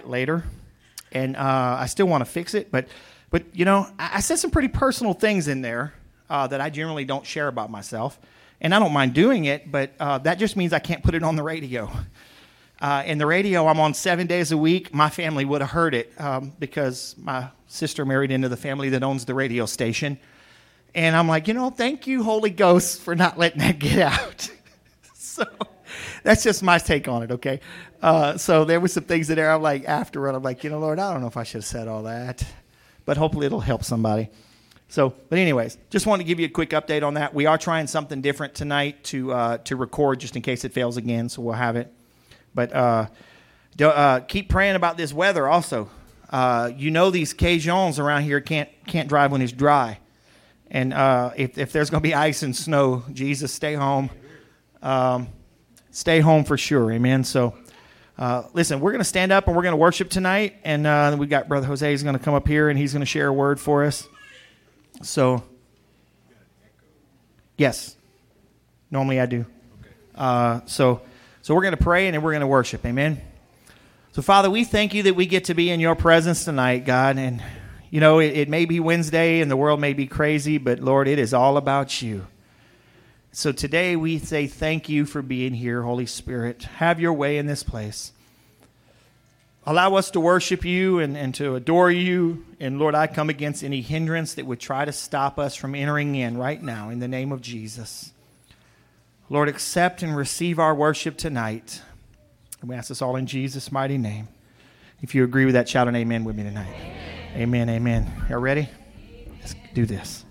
later, and uh, I still want to fix it. But, but you know, I, I said some pretty personal things in there uh, that I generally don't share about myself, and I don't mind doing it. But uh, that just means I can't put it on the radio. Uh, in the radio, I'm on seven days a week. My family would have heard it um, because my sister married into the family that owns the radio station. And I'm like, you know, thank you, Holy Ghost, for not letting that get out. so that's just my take on it, okay? Uh, so there were some things in there I'm like, afterward, I'm like, you know, Lord, I don't know if I should have said all that, but hopefully it'll help somebody. So, but anyways, just wanted to give you a quick update on that. We are trying something different tonight to uh, to record just in case it fails again, so we'll have it. But uh, do, uh, keep praying about this weather. Also, uh, you know these Cajuns around here can't can't drive when it's dry, and uh, if if there's going to be ice and snow, Jesus, stay home. Um, stay home for sure. Amen. So. Uh, listen, we're going to stand up and we're going to worship tonight, and uh, we got Brother Jose is going to come up here and he's going to share a word for us. So, yes, normally I do. Uh, so, so we're going to pray and then we're going to worship. Amen. So, Father, we thank you that we get to be in your presence tonight, God. And, you know, it, it may be Wednesday and the world may be crazy, but Lord, it is all about you. So today we say thank you for being here, Holy Spirit. Have your way in this place. Allow us to worship you and, and to adore you. And Lord, I come against any hindrance that would try to stop us from entering in right now in the name of Jesus. Lord, accept and receive our worship tonight. And we ask this all in Jesus' mighty name. If you agree with that, shout an amen with me tonight. Amen, amen. amen. Y'all ready? Let's do this.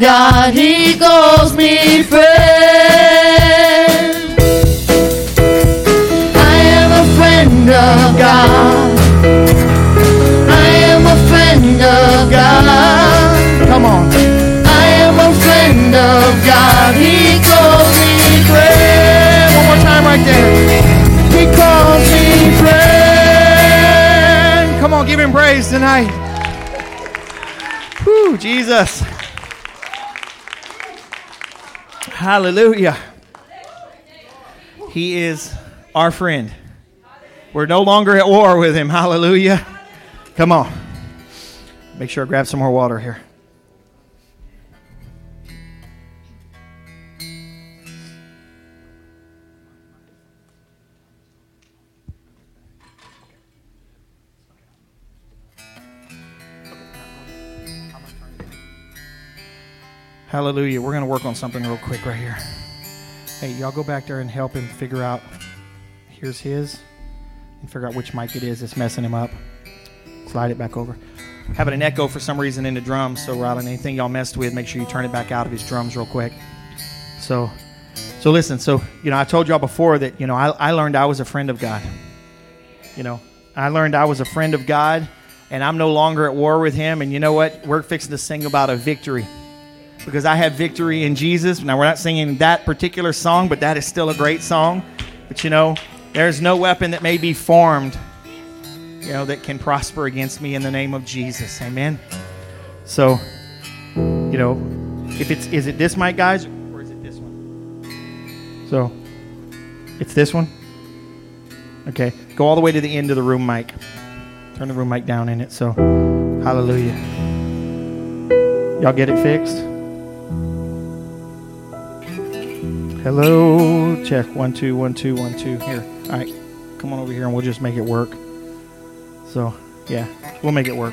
God. He calls me Hallelujah. He is our friend. We're no longer at war with him. Hallelujah. Come on. Make sure I grab some more water here. Hallelujah. We're going to work on something real quick right here. Hey, y'all go back there and help him figure out. Here's his. And figure out which mic it is that's messing him up. Slide it back over. Having an echo for some reason in the drums, so Rylan, anything y'all messed with, make sure you turn it back out of his drums real quick. So, so listen. So you know, I told y'all before that you know I, I learned I was a friend of God. You know, I learned I was a friend of God, and I'm no longer at war with Him. And you know what? We're fixing to sing about a victory because I have victory in Jesus. Now, we're not singing that particular song, but that is still a great song. But you know, there's no weapon that may be formed, you know, that can prosper against me in the name of Jesus. Amen. So, you know, if it's is it this mic, guys, or is it this one? So, it's this one. Okay, go all the way to the end of the room mic. Turn the room mic down in it. So, hallelujah. Y'all get it fixed? Hello, check one two one two one two. Here, all right, come on over here and we'll just make it work. So, yeah, we'll make it work.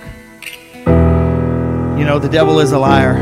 You know, the devil is a liar.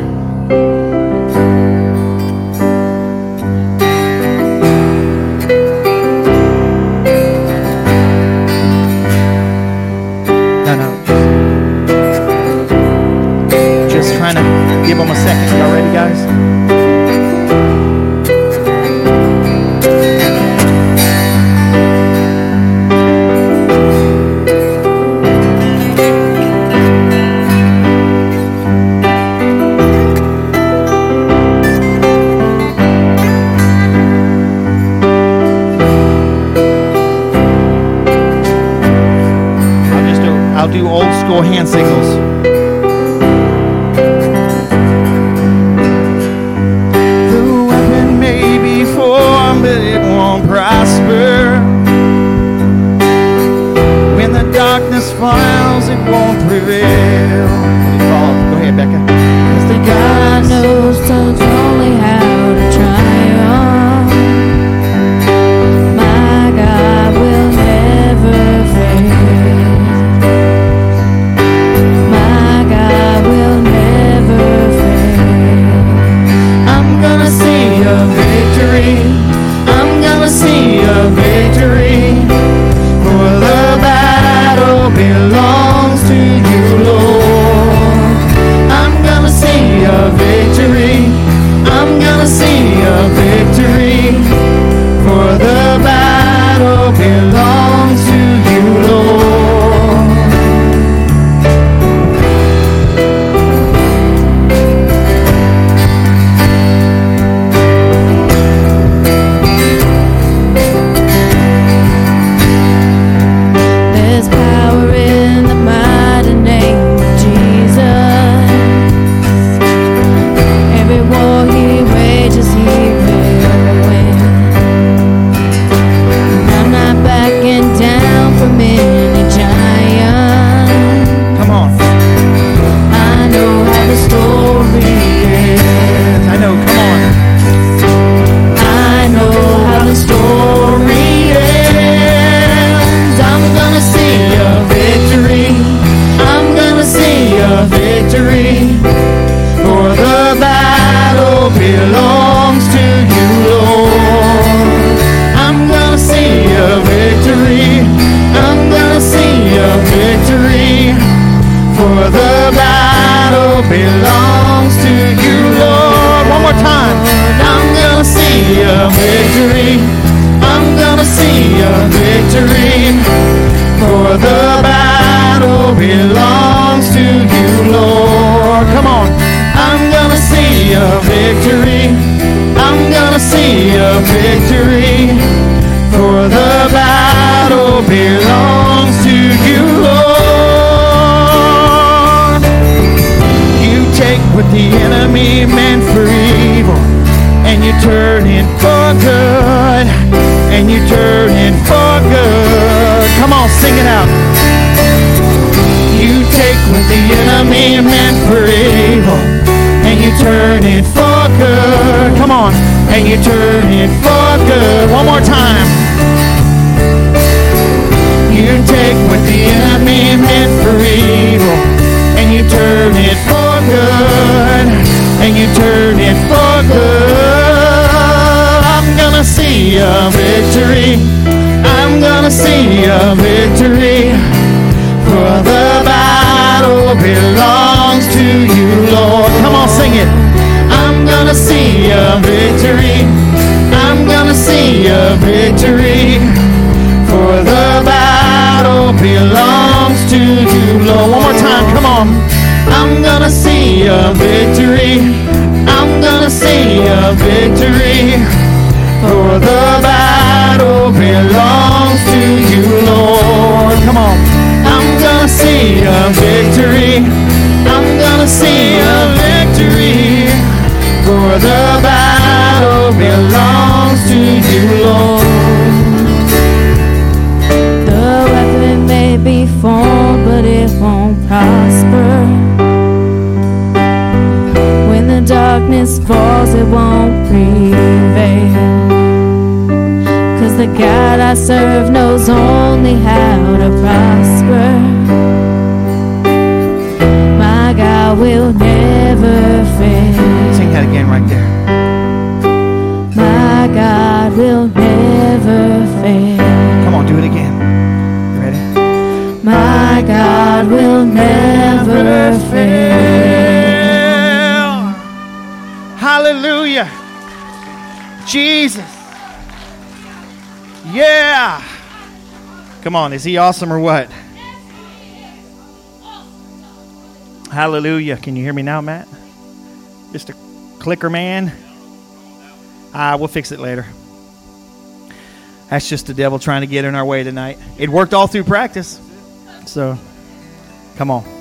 Good. And you turn it for good. Come on, sing it out. You take what the enemy meant for evil and you turn it for good. Come on, and you turn it for see a victory. I'm gonna see a victory. For the battle belongs to you, Lord. Come on, sing it. I'm gonna see a victory. I'm gonna see a victory. For the battle belongs to you, Lord. One more time, come on. I'm gonna see a victory. I'm gonna see a victory. For the battle belongs to you, Lord. Come on. I'm gonna see a victory. I'm gonna see a victory. For the battle belongs to you, Lord. The weapon may be formed, but it won't prosper. When the darkness falls, it won't prevail. Cause the God I serve knows only how to prosper. My God will never fail. Sing that again right there. My God will never fail. Come on, do it again. You ready? My God will never fail. Hallelujah. Jesus. Yeah. Come on, is he awesome or what? Hallelujah. Can you hear me now, Matt? Mr. Clicker Man? Ah, we'll fix it later. That's just the devil trying to get in our way tonight. It worked all through practice. So, come on.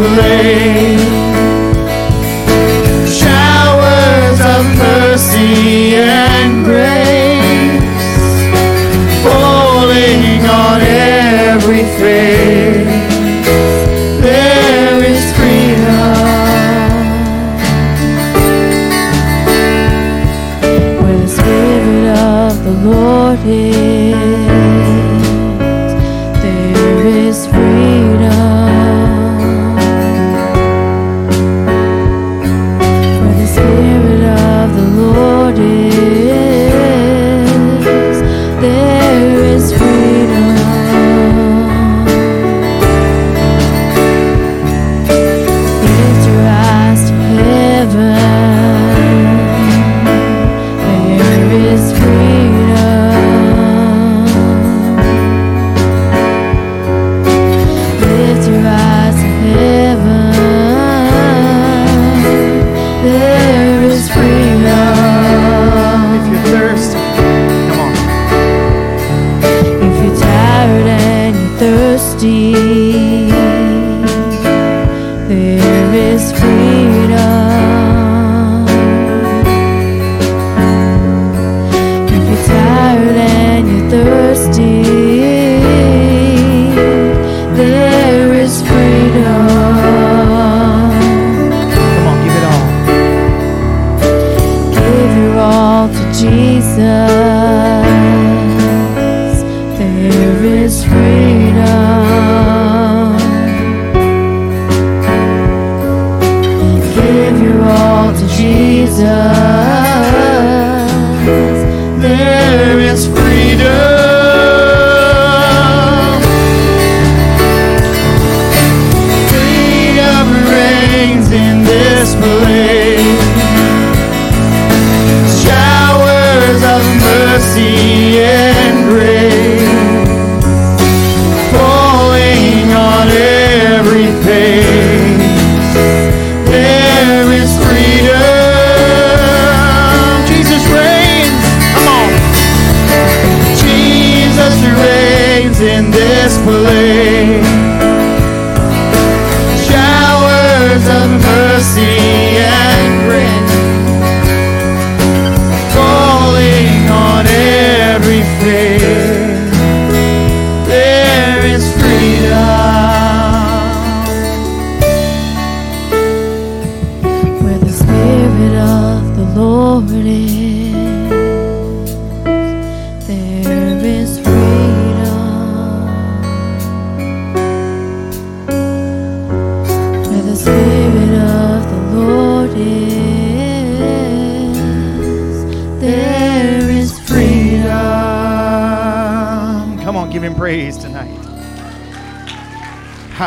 praise.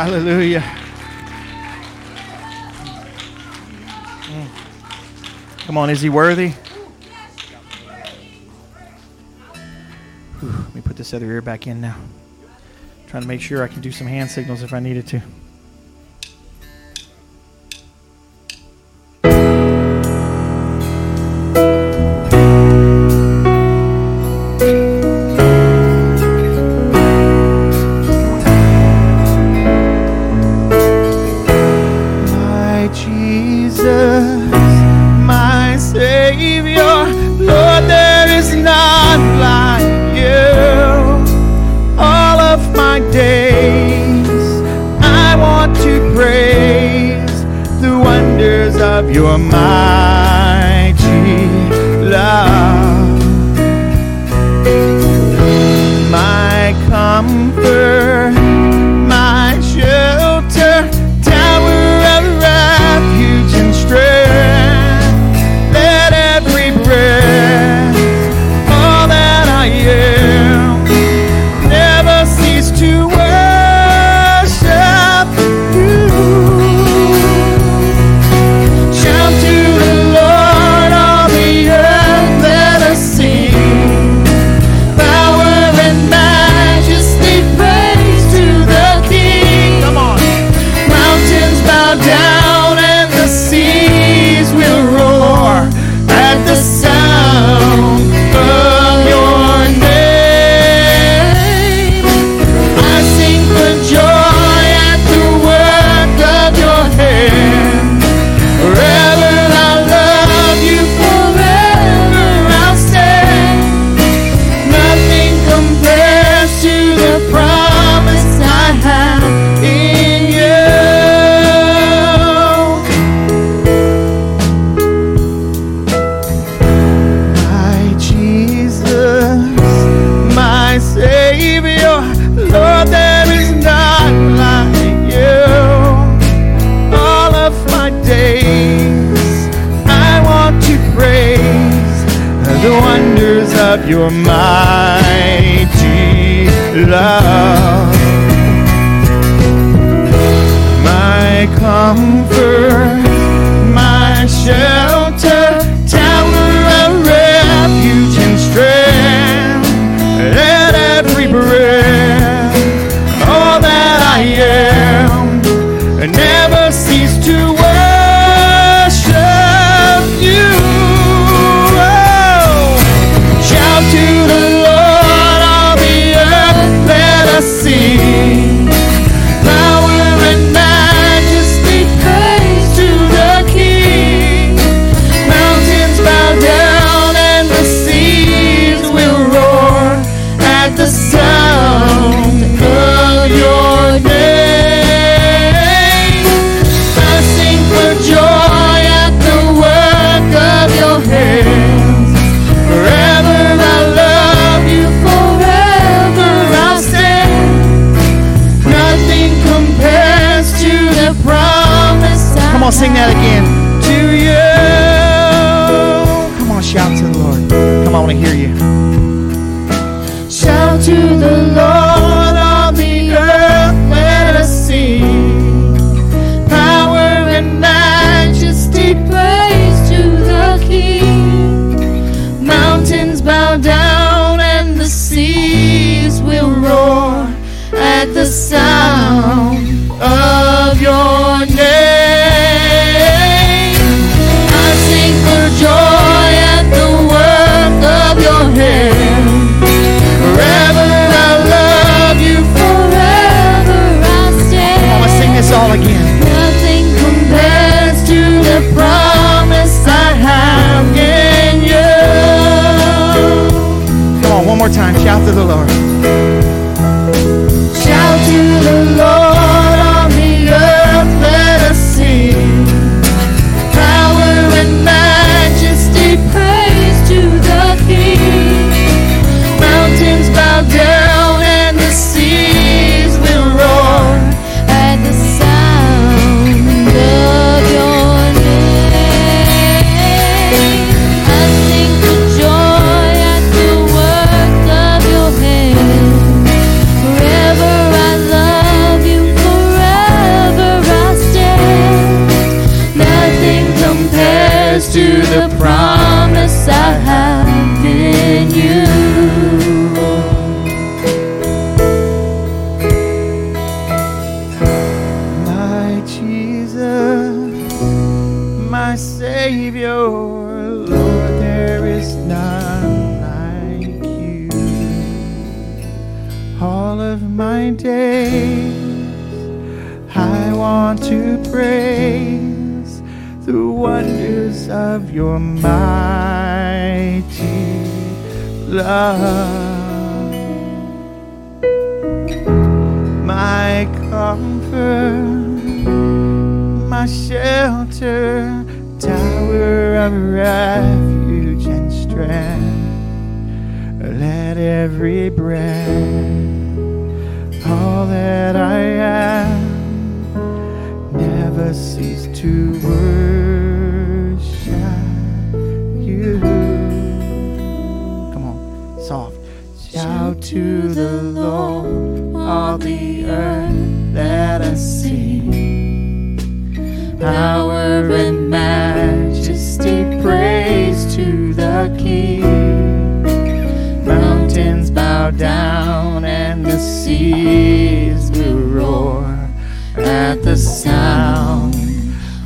Hallelujah. Come on, is he worthy? Let me put this other ear back in now. I'm trying to make sure I can do some hand signals if I needed to. My of your mighty love. My comfort, my shelter, tower of refuge and strength. Let every breath, all that I am, never cease to worship to the Lord, all the earth, let us sing. Power and majesty, praise to the King. Mountains bow down and the seas will roar at the sound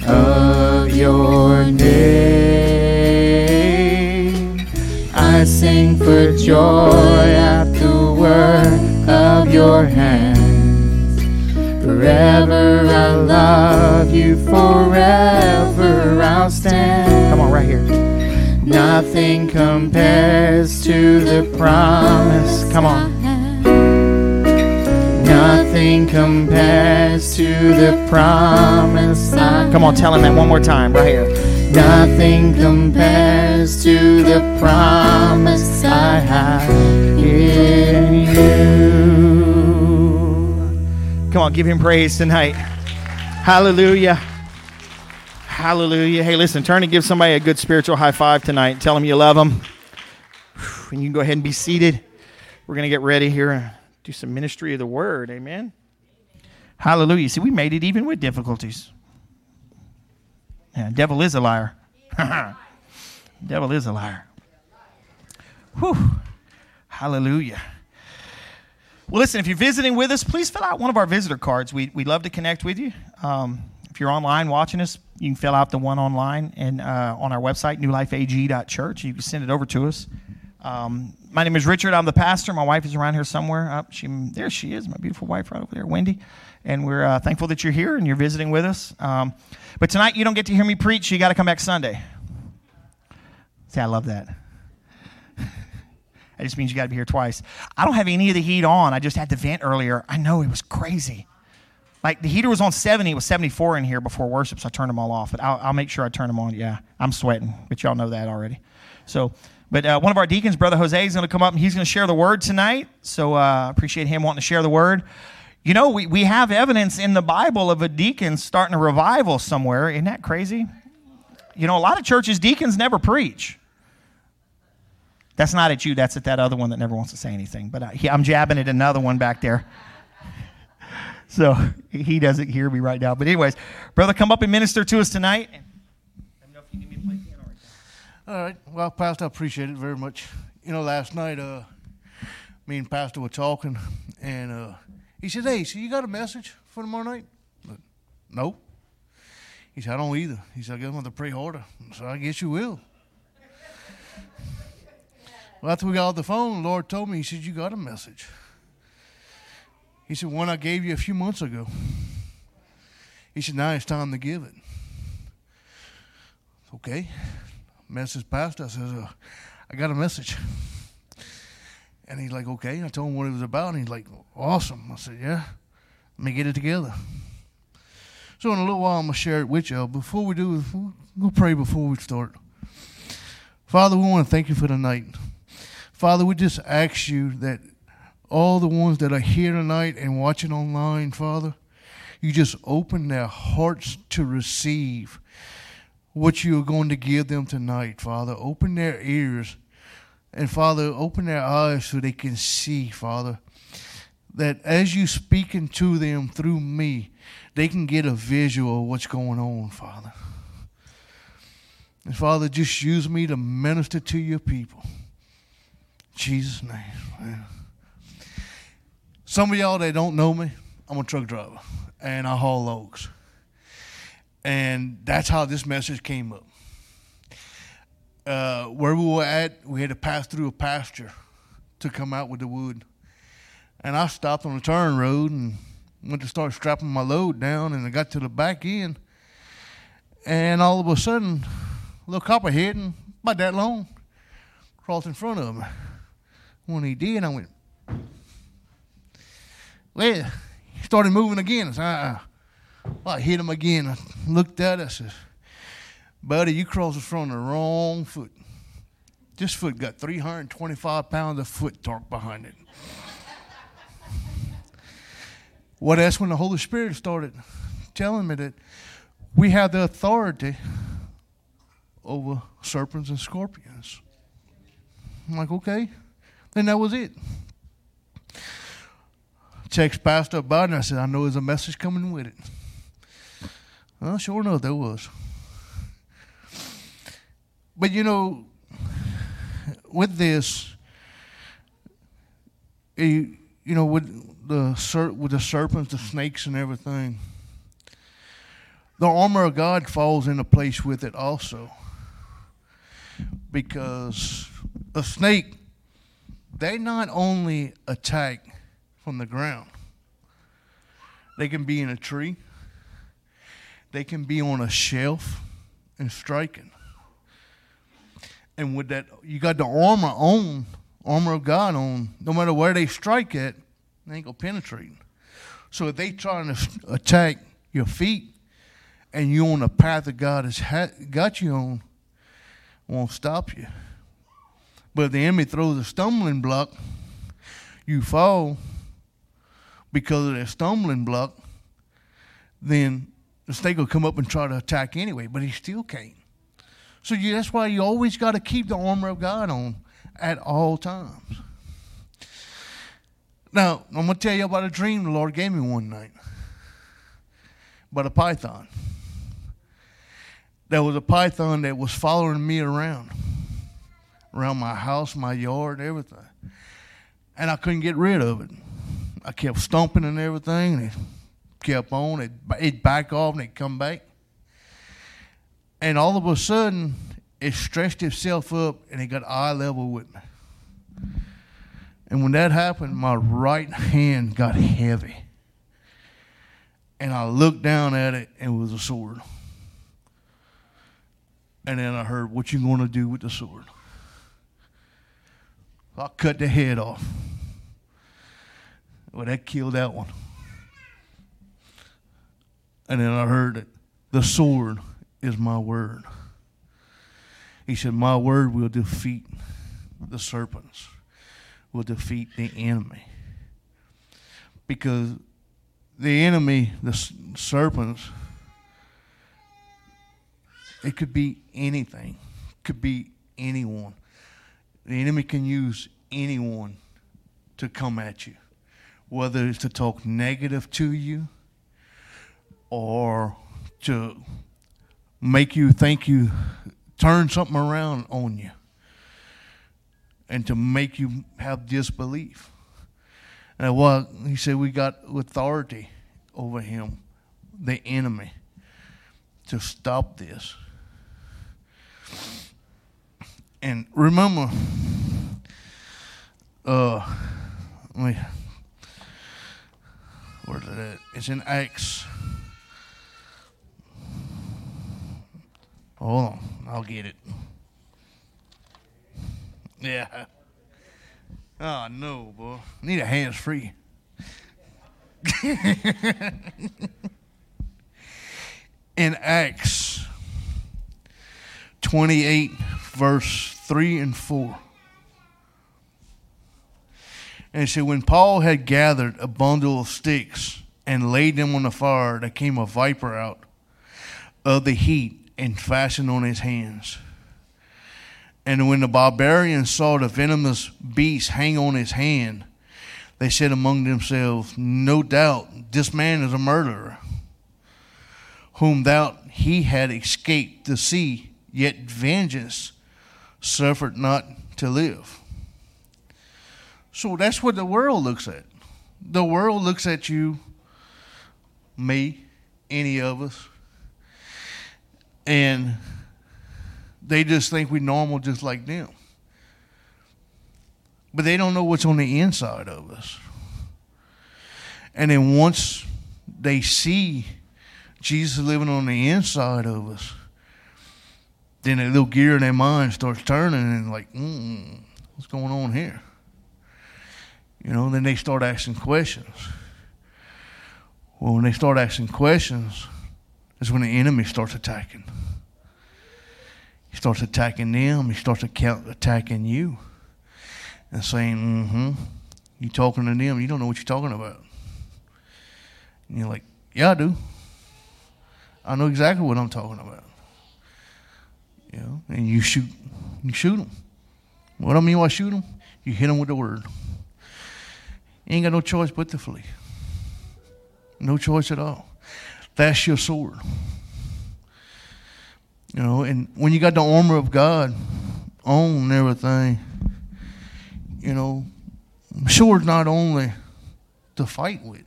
of your name. I sing for joy at work of your hands. Forever I love you, forever I'll stand. Come on, right here. Nothing compares to the promise. Come on. Nothing compares to the promise. I Come on, tell him that one more time, right here. Nothing compares to the promise I have in you. Come on, give him praise tonight. Hallelujah. Hallelujah. Hey, listen, turn and give somebody a good spiritual high five tonight. Tell them you love them. And you can go ahead and be seated. We're going to get ready here and do some ministry of the word. Amen. Hallelujah. See, we made it even with difficulties. Yeah, devil is a liar. devil is a liar. Whew. Hallelujah. Well, listen, if you're visiting with us, please fill out one of our visitor cards. We, we'd love to connect with you. Um, if you're online watching us, you can fill out the one online and uh, on our website, newlifeag.church. You can send it over to us. Um, my name is Richard. I'm the pastor. My wife is around here somewhere. Up, she, there she is, my beautiful wife right over there, Wendy. And we're uh, thankful that you're here and you're visiting with us. Um, but tonight, you don't get to hear me preach. You got to come back Sunday. See, I love that. That just means you got to be here twice. I don't have any of the heat on. I just had the vent earlier. I know it was crazy. Like the heater was on 70, it was 74 in here before worship, so I turned them all off. But I'll, I'll make sure I turn them on. Yeah, I'm sweating, but y'all know that already. So, but uh, one of our deacons, Brother Jose, is going to come up and he's going to share the word tonight. So I uh, appreciate him wanting to share the word. You know, we, we have evidence in the Bible of a deacon starting a revival somewhere. Isn't that crazy? You know, a lot of churches, deacons never preach. That's not at you, that's at that other one that never wants to say anything. But I, I'm jabbing at another one back there. So he doesn't hear me right now. But, anyways, brother, come up and minister to us tonight. All right. Well, Pastor, I appreciate it very much. You know, last night, uh, me and Pastor were talking, and uh, he said, Hey, so you got a message for tomorrow night? But, no. He said, I don't either. He said, I guess I'm going to pray harder. So I guess you will. Well, after we got off the phone, the Lord told me, He said, You got a message. He said, One I gave you a few months ago. He said, Now it's time to give it. Okay. Message passed. I said, uh, I got a message. And he's like, Okay. I told him what it was about. And he's like, Awesome. I said, Yeah. Let me get it together. So in a little while, I'm going to share it with y'all. Before we do, we'll pray before we start. Father, we want to thank you for the night. Father, we just ask you that all the ones that are here tonight and watching online, Father, you just open their hearts to receive what you are going to give them tonight, Father. Open their ears and, Father, open their eyes so they can see, Father, that as you speaking to them through me, they can get a visual of what's going on, Father. And Father, just use me to minister to your people. Jesus' name. Man. Some of y'all that don't know me, I'm a truck driver and I haul logs. And that's how this message came up. Uh, where we were at, we had to pass through a pasture to come out with the wood. And I stopped on the turn road and went to start strapping my load down, and I got to the back end, and all of a sudden, a little copperhead, about that long, crossed in front of me. When he did, I went, well, he started moving again. I said, uh-uh. I hit him again. I looked at it. I said, buddy, you crossed of the wrong foot. This foot got 325 pounds of foot torque behind it. well, that's when the Holy Spirit started telling me that we have the authority over serpents and scorpions. I'm like, okay. Then that was it. Text Pastor it, and I said, I know there's a message coming with it. Well, sure enough, there was. But you know, with this, you, you know, with the with the serpents, the snakes, and everything, the armor of God falls into place with it also. Because a snake, they not only attack from the ground, they can be in a tree, they can be on a shelf and striking. And with that, you got the armor on, armor of God on. No matter where they strike at, they ain't gonna penetrate. So if they trying to attack your feet, and you on the path that God has ha- got you on, won't stop you. But if the enemy throws a stumbling block, you fall because of that stumbling block, then the snake will come up and try to attack anyway, but he still can't. So you, that's why you always got to keep the armor of God on at all times. Now, I'm going to tell you about a dream the Lord gave me one night about a python. There was a python that was following me around, around my house, my yard, everything. And I couldn't get rid of it. I kept stomping and everything, and it kept on. It, it'd back off and it'd come back. And all of a sudden, it stretched itself up and it got eye level with me. And when that happened, my right hand got heavy. And I looked down at it and it was a sword. And then I heard, What you gonna do with the sword? I cut the head off. Well, that killed that one. And then I heard it. the sword is my word. He said, My word will defeat the serpents, will defeat the enemy. Because the enemy, the serpents, it could be anything, could be anyone. The enemy can use anyone to come at you, whether it's to talk negative to you or to make you think you turn something around on you and to make you have disbelief. And what he said, we got authority over him, the enemy, to stop this. And remember, uh, me, where's it at? It's in Acts. Hold on, I'll get it. Yeah. Oh no, boy. Need a hands free. in Acts 28, verse 3 and 4. And said, When Paul had gathered a bundle of sticks and laid them on the fire, there came a viper out of the heat and fastened on his hands. And when the barbarians saw the venomous beast hang on his hand, they said among themselves, No doubt this man is a murderer, whom thou he had escaped the sea, yet vengeance suffered not to live. So that's what the world looks at. The world looks at you, me, any of us, and they just think we're normal just like them. But they don't know what's on the inside of us. And then once they see Jesus living on the inside of us, then a little gear in their mind starts turning and like, mm, what's going on here? You know, then they start asking questions. Well, when they start asking questions, is when the enemy starts attacking. He starts attacking them. He starts attacking you and saying, mm-hmm, you talking to them. You don't know what you're talking about. And you're like, yeah, I do. I know exactly what I'm talking about. You know, and you shoot, you shoot them. What I mean by shoot them? You hit them with the word. You ain't got no choice but to flee. No choice at all. That's your sword. You know, and when you got the armor of God on everything, you know, sword's not only to fight with.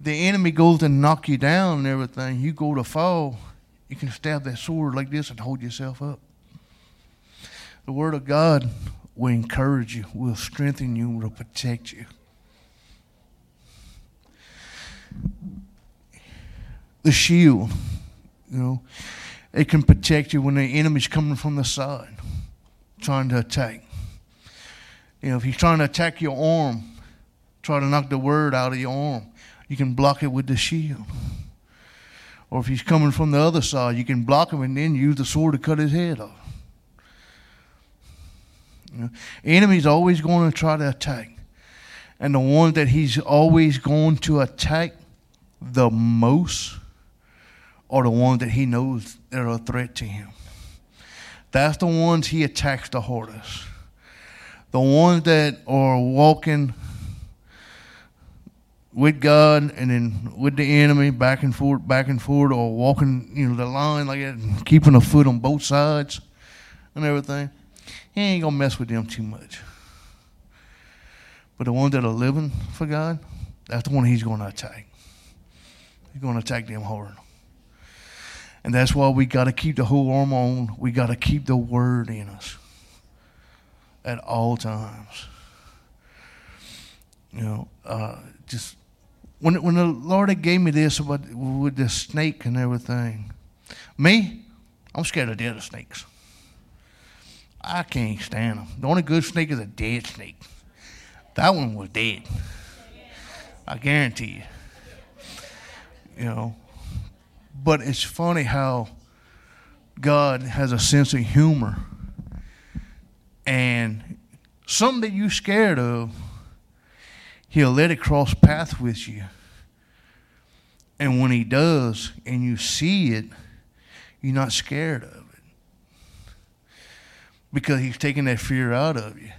The enemy goes to knock you down and everything. You go to fall, you can stab that sword like this and hold yourself up. The word of God will encourage you, will strengthen you, will protect you. The shield, you know, it can protect you when the enemy's coming from the side, trying to attack. You know, if he's trying to attack your arm, try to knock the word out of your arm, you can block it with the shield. Or if he's coming from the other side, you can block him and then use the sword to cut his head off. You know, enemy's always going to try to attack. And the one that he's always going to attack the most are the ones that he knows that are a threat to him. That's the ones he attacks the hardest. The ones that are walking with God and then with the enemy back and forth, back and forth, or walking, you know, the line like that, keeping a foot on both sides and everything. He ain't gonna mess with them too much. But the ones that are living for God, that's the one he's gonna attack. He's gonna attack them hard. And that's why we got to keep the whole armor on. We got to keep the word in us at all times. You know, uh, just when when the Lord gave me this about with the snake and everything, me, I'm scared of dead snakes. I can't stand them. The only good snake is a dead snake. That one was dead. I guarantee you. You know, but it's funny how God has a sense of humor. And something that you're scared of, He'll let it cross path with you. And when He does, and you see it, you're not scared of it. Because He's taking that fear out of you.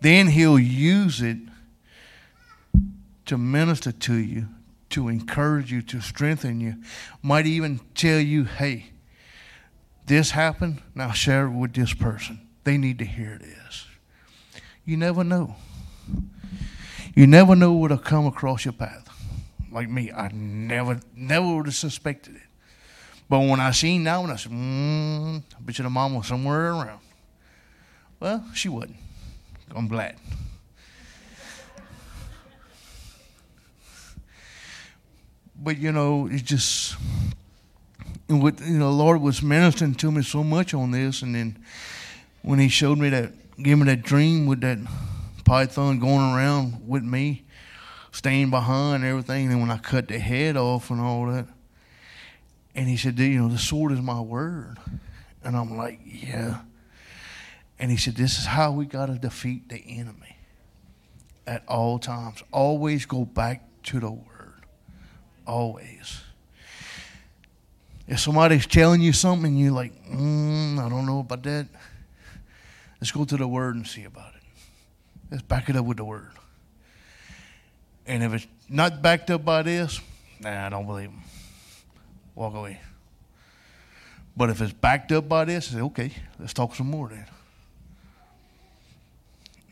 Then He'll use it to minister to you to encourage you, to strengthen you, might even tell you, hey, this happened, now share it with this person. They need to hear this. You never know. You never know what'll come across your path. Like me, I never, never would have suspected it. But when I seen that one, I said, mm, I bet you the mom was somewhere around. Well, she wasn't. I'm glad. but you know, it just and what you know, the Lord was ministering to me so much on this, and then when He showed me that, gave me that dream with that python going around with me, staying behind and everything, and when I cut the head off and all that, and He said, you know, the sword is my word, and I'm like, yeah. And he said, This is how we got to defeat the enemy at all times. Always go back to the word. Always. If somebody's telling you something you're like, mm, I don't know about that, let's go to the Word and see about it. Let's back it up with the Word. And if it's not backed up by this, nah, I don't believe them. Walk away. But if it's backed up by this, say, okay, let's talk some more then.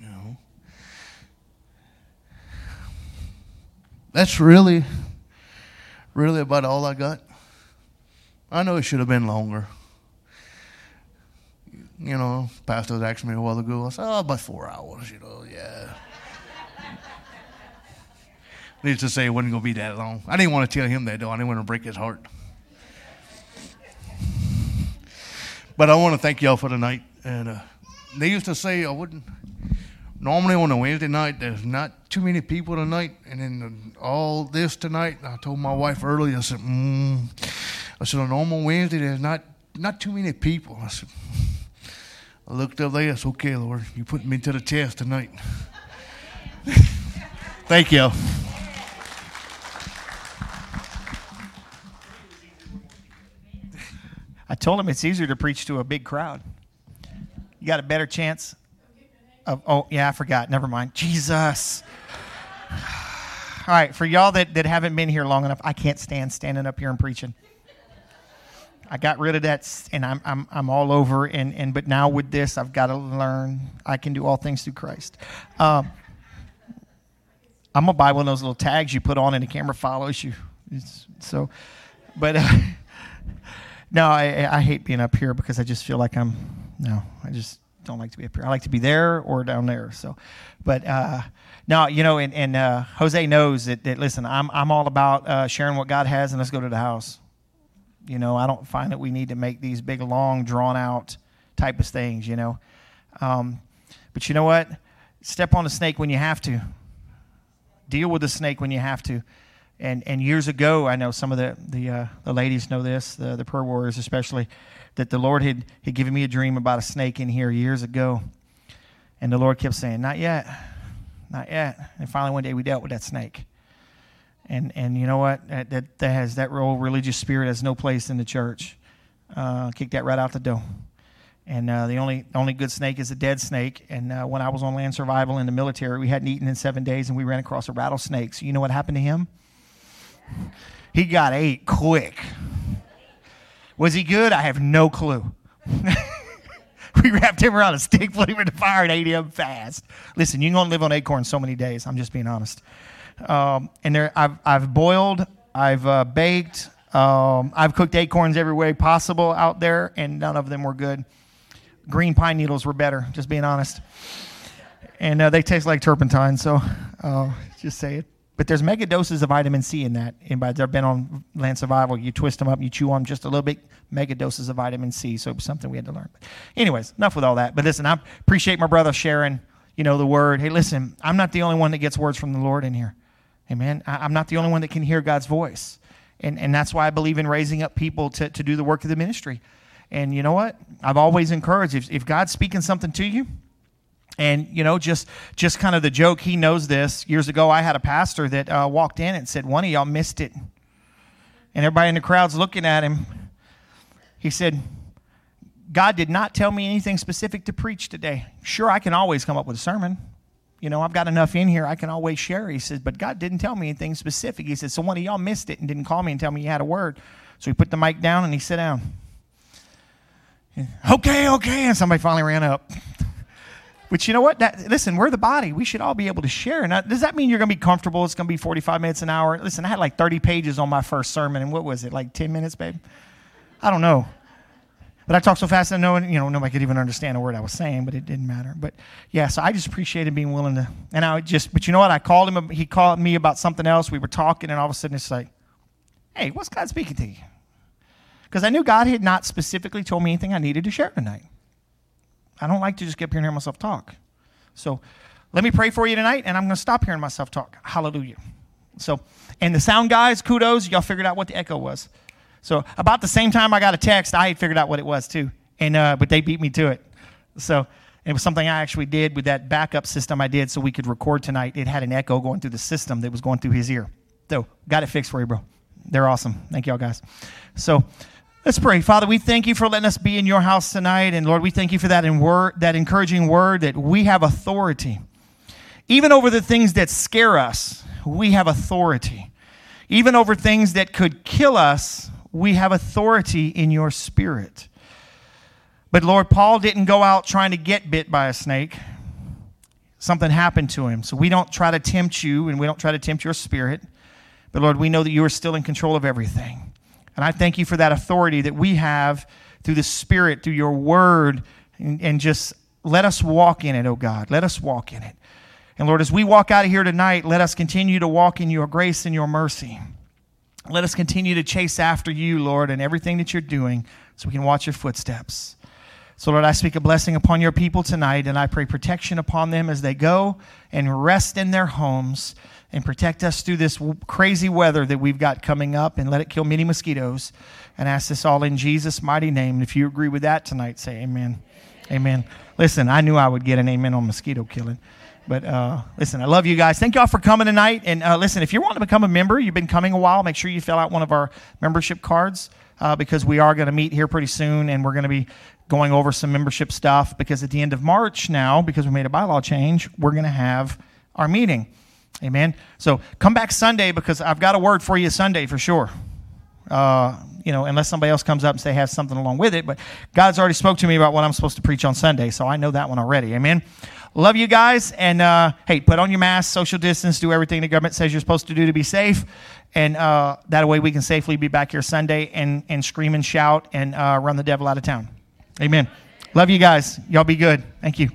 You know. That's really really about all I got. I know it should have been longer. You know, pastor was asking me a while ago. I said, oh, about four hours, you know, yeah. Needless to say, it wasn't going to be that long. I didn't want to tell him that, though. I didn't want to break his heart. But I want to thank y'all for tonight. And uh, used to say, I wouldn't. Normally on a Wednesday night, there's not too many people tonight. And then all this tonight, I told my wife earlier, I said, mm. I said, on a normal Wednesday, there's not, not too many people. I said, I looked up there, I said, okay, Lord, you put me to the test tonight. Thank you. I told him it's easier to preach to a big crowd. You got a better chance of, oh, yeah, I forgot. Never mind. Jesus. All right, for y'all that, that haven't been here long enough, I can't stand standing up here and preaching. I got rid of that, and I'm, I'm, I'm all over. And, and but now with this, I've got to learn I can do all things through Christ. Um, I'm gonna buy one of those little tags you put on, and the camera follows you. It's, so, but uh, no, I, I hate being up here because I just feel like I'm no, I just don't like to be up here. I like to be there or down there. So, but uh, no, you know, and, and uh, Jose knows that, that. Listen, I'm I'm all about uh, sharing what God has, and let's go to the house. You know, I don't find that we need to make these big, long, drawn out type of things. You know, um, but you know what? Step on a snake when you have to. Deal with the snake when you have to. And and years ago, I know some of the the uh, the ladies know this, the the prayer warriors especially, that the Lord had had given me a dream about a snake in here years ago, and the Lord kept saying, "Not yet, not yet." And finally, one day, we dealt with that snake. And and you know what? That that, that has that real religious spirit has no place in the church. Uh, kick that right out the door. And uh, the only only good snake is a dead snake. And uh, when I was on land survival in the military, we hadn't eaten in seven days, and we ran across a rattlesnake. So you know what happened to him? He got ate quick. Was he good? I have no clue. we wrapped him around a stick, put him in the fire, and ate him fast. Listen, you're gonna live on acorns so many days. I'm just being honest. Um, and there, I've, I've boiled, I've uh, baked, um, I've cooked acorns every way possible out there, and none of them were good. Green pine needles were better, just being honest. And uh, they taste like turpentine, so uh, just say it. But there's mega doses of vitamin C in that. Anybody that's been on land survival, you twist them up, you chew on just a little bit, mega doses of vitamin C. So it was something we had to learn. But anyways, enough with all that. But listen, I appreciate my brother sharing, you know, the word. Hey, listen, I'm not the only one that gets words from the Lord in here. Amen. I, I'm not the only one that can hear God's voice. And, and that's why I believe in raising up people to, to do the work of the ministry. And you know what? I've always encouraged if, if God's speaking something to you, and you know, just just kind of the joke. He knows this. Years ago, I had a pastor that uh, walked in and said, "One of y'all missed it," and everybody in the crowd's looking at him. He said, "God did not tell me anything specific to preach today. Sure, I can always come up with a sermon. You know, I've got enough in here. I can always share." He says, "But God didn't tell me anything specific." He said, "So one of y'all missed it and didn't call me and tell me you had a word." So he put the mic down and he sat down. Okay, okay, and somebody finally ran up. But you know what? That, listen, we're the body. We should all be able to share. Now, does that mean you're going to be comfortable? It's going to be 45 minutes an hour. Listen, I had like 30 pages on my first sermon, and what was it, like 10 minutes, babe? I don't know. But I talked so fast that no one, you know, nobody could even understand a word I was saying, but it didn't matter. But yeah, so I just appreciated being willing to. And I just, but you know what? I called him. He called me about something else. We were talking, and all of a sudden it's like, hey, what's God speaking to you? Because I knew God had not specifically told me anything I needed to share tonight. I don't like to just get up here and hear myself talk. So let me pray for you tonight, and I'm going to stop hearing myself talk. Hallelujah. So, and the sound guys, kudos, y'all figured out what the echo was. So about the same time I got a text, I had figured out what it was too, and uh, but they beat me to it. So it was something I actually did with that backup system I did so we could record tonight. It had an echo going through the system that was going through his ear. So got it fixed for you, bro. They're awesome. Thank y'all guys. So. Let's pray. Father, we thank you for letting us be in your house tonight. And Lord, we thank you for that, word, that encouraging word that we have authority. Even over the things that scare us, we have authority. Even over things that could kill us, we have authority in your spirit. But Lord, Paul didn't go out trying to get bit by a snake. Something happened to him. So we don't try to tempt you and we don't try to tempt your spirit. But Lord, we know that you are still in control of everything. And I thank you for that authority that we have through the Spirit, through your word, and, and just let us walk in it, oh God. Let us walk in it. And Lord, as we walk out of here tonight, let us continue to walk in your grace and your mercy. Let us continue to chase after you, Lord, and everything that you're doing so we can watch your footsteps. So, Lord, I speak a blessing upon your people tonight, and I pray protection upon them as they go and rest in their homes and protect us through this crazy weather that we've got coming up and let it kill many mosquitoes. And ask this all in Jesus' mighty name. And if you agree with that tonight, say amen. Amen. Listen, I knew I would get an amen on mosquito killing. But uh, listen, I love you guys. Thank y'all for coming tonight. And uh, listen, if you want to become a member, you've been coming a while, make sure you fill out one of our membership cards uh, because we are going to meet here pretty soon and we're going to be going over some membership stuff because at the end of March now, because we made a bylaw change, we're going to have our meeting. Amen. So come back Sunday because I've got a word for you Sunday for sure. Uh, you know, unless somebody else comes up and say has something along with it. But God's already spoke to me about what I'm supposed to preach on Sunday, so I know that one already. Amen. Love you guys, and uh, hey, put on your mask, social distance, do everything the government says you're supposed to do to be safe, and uh, that way we can safely be back here Sunday and and scream and shout and uh, run the devil out of town. Amen. Love you guys. Y'all be good. Thank you.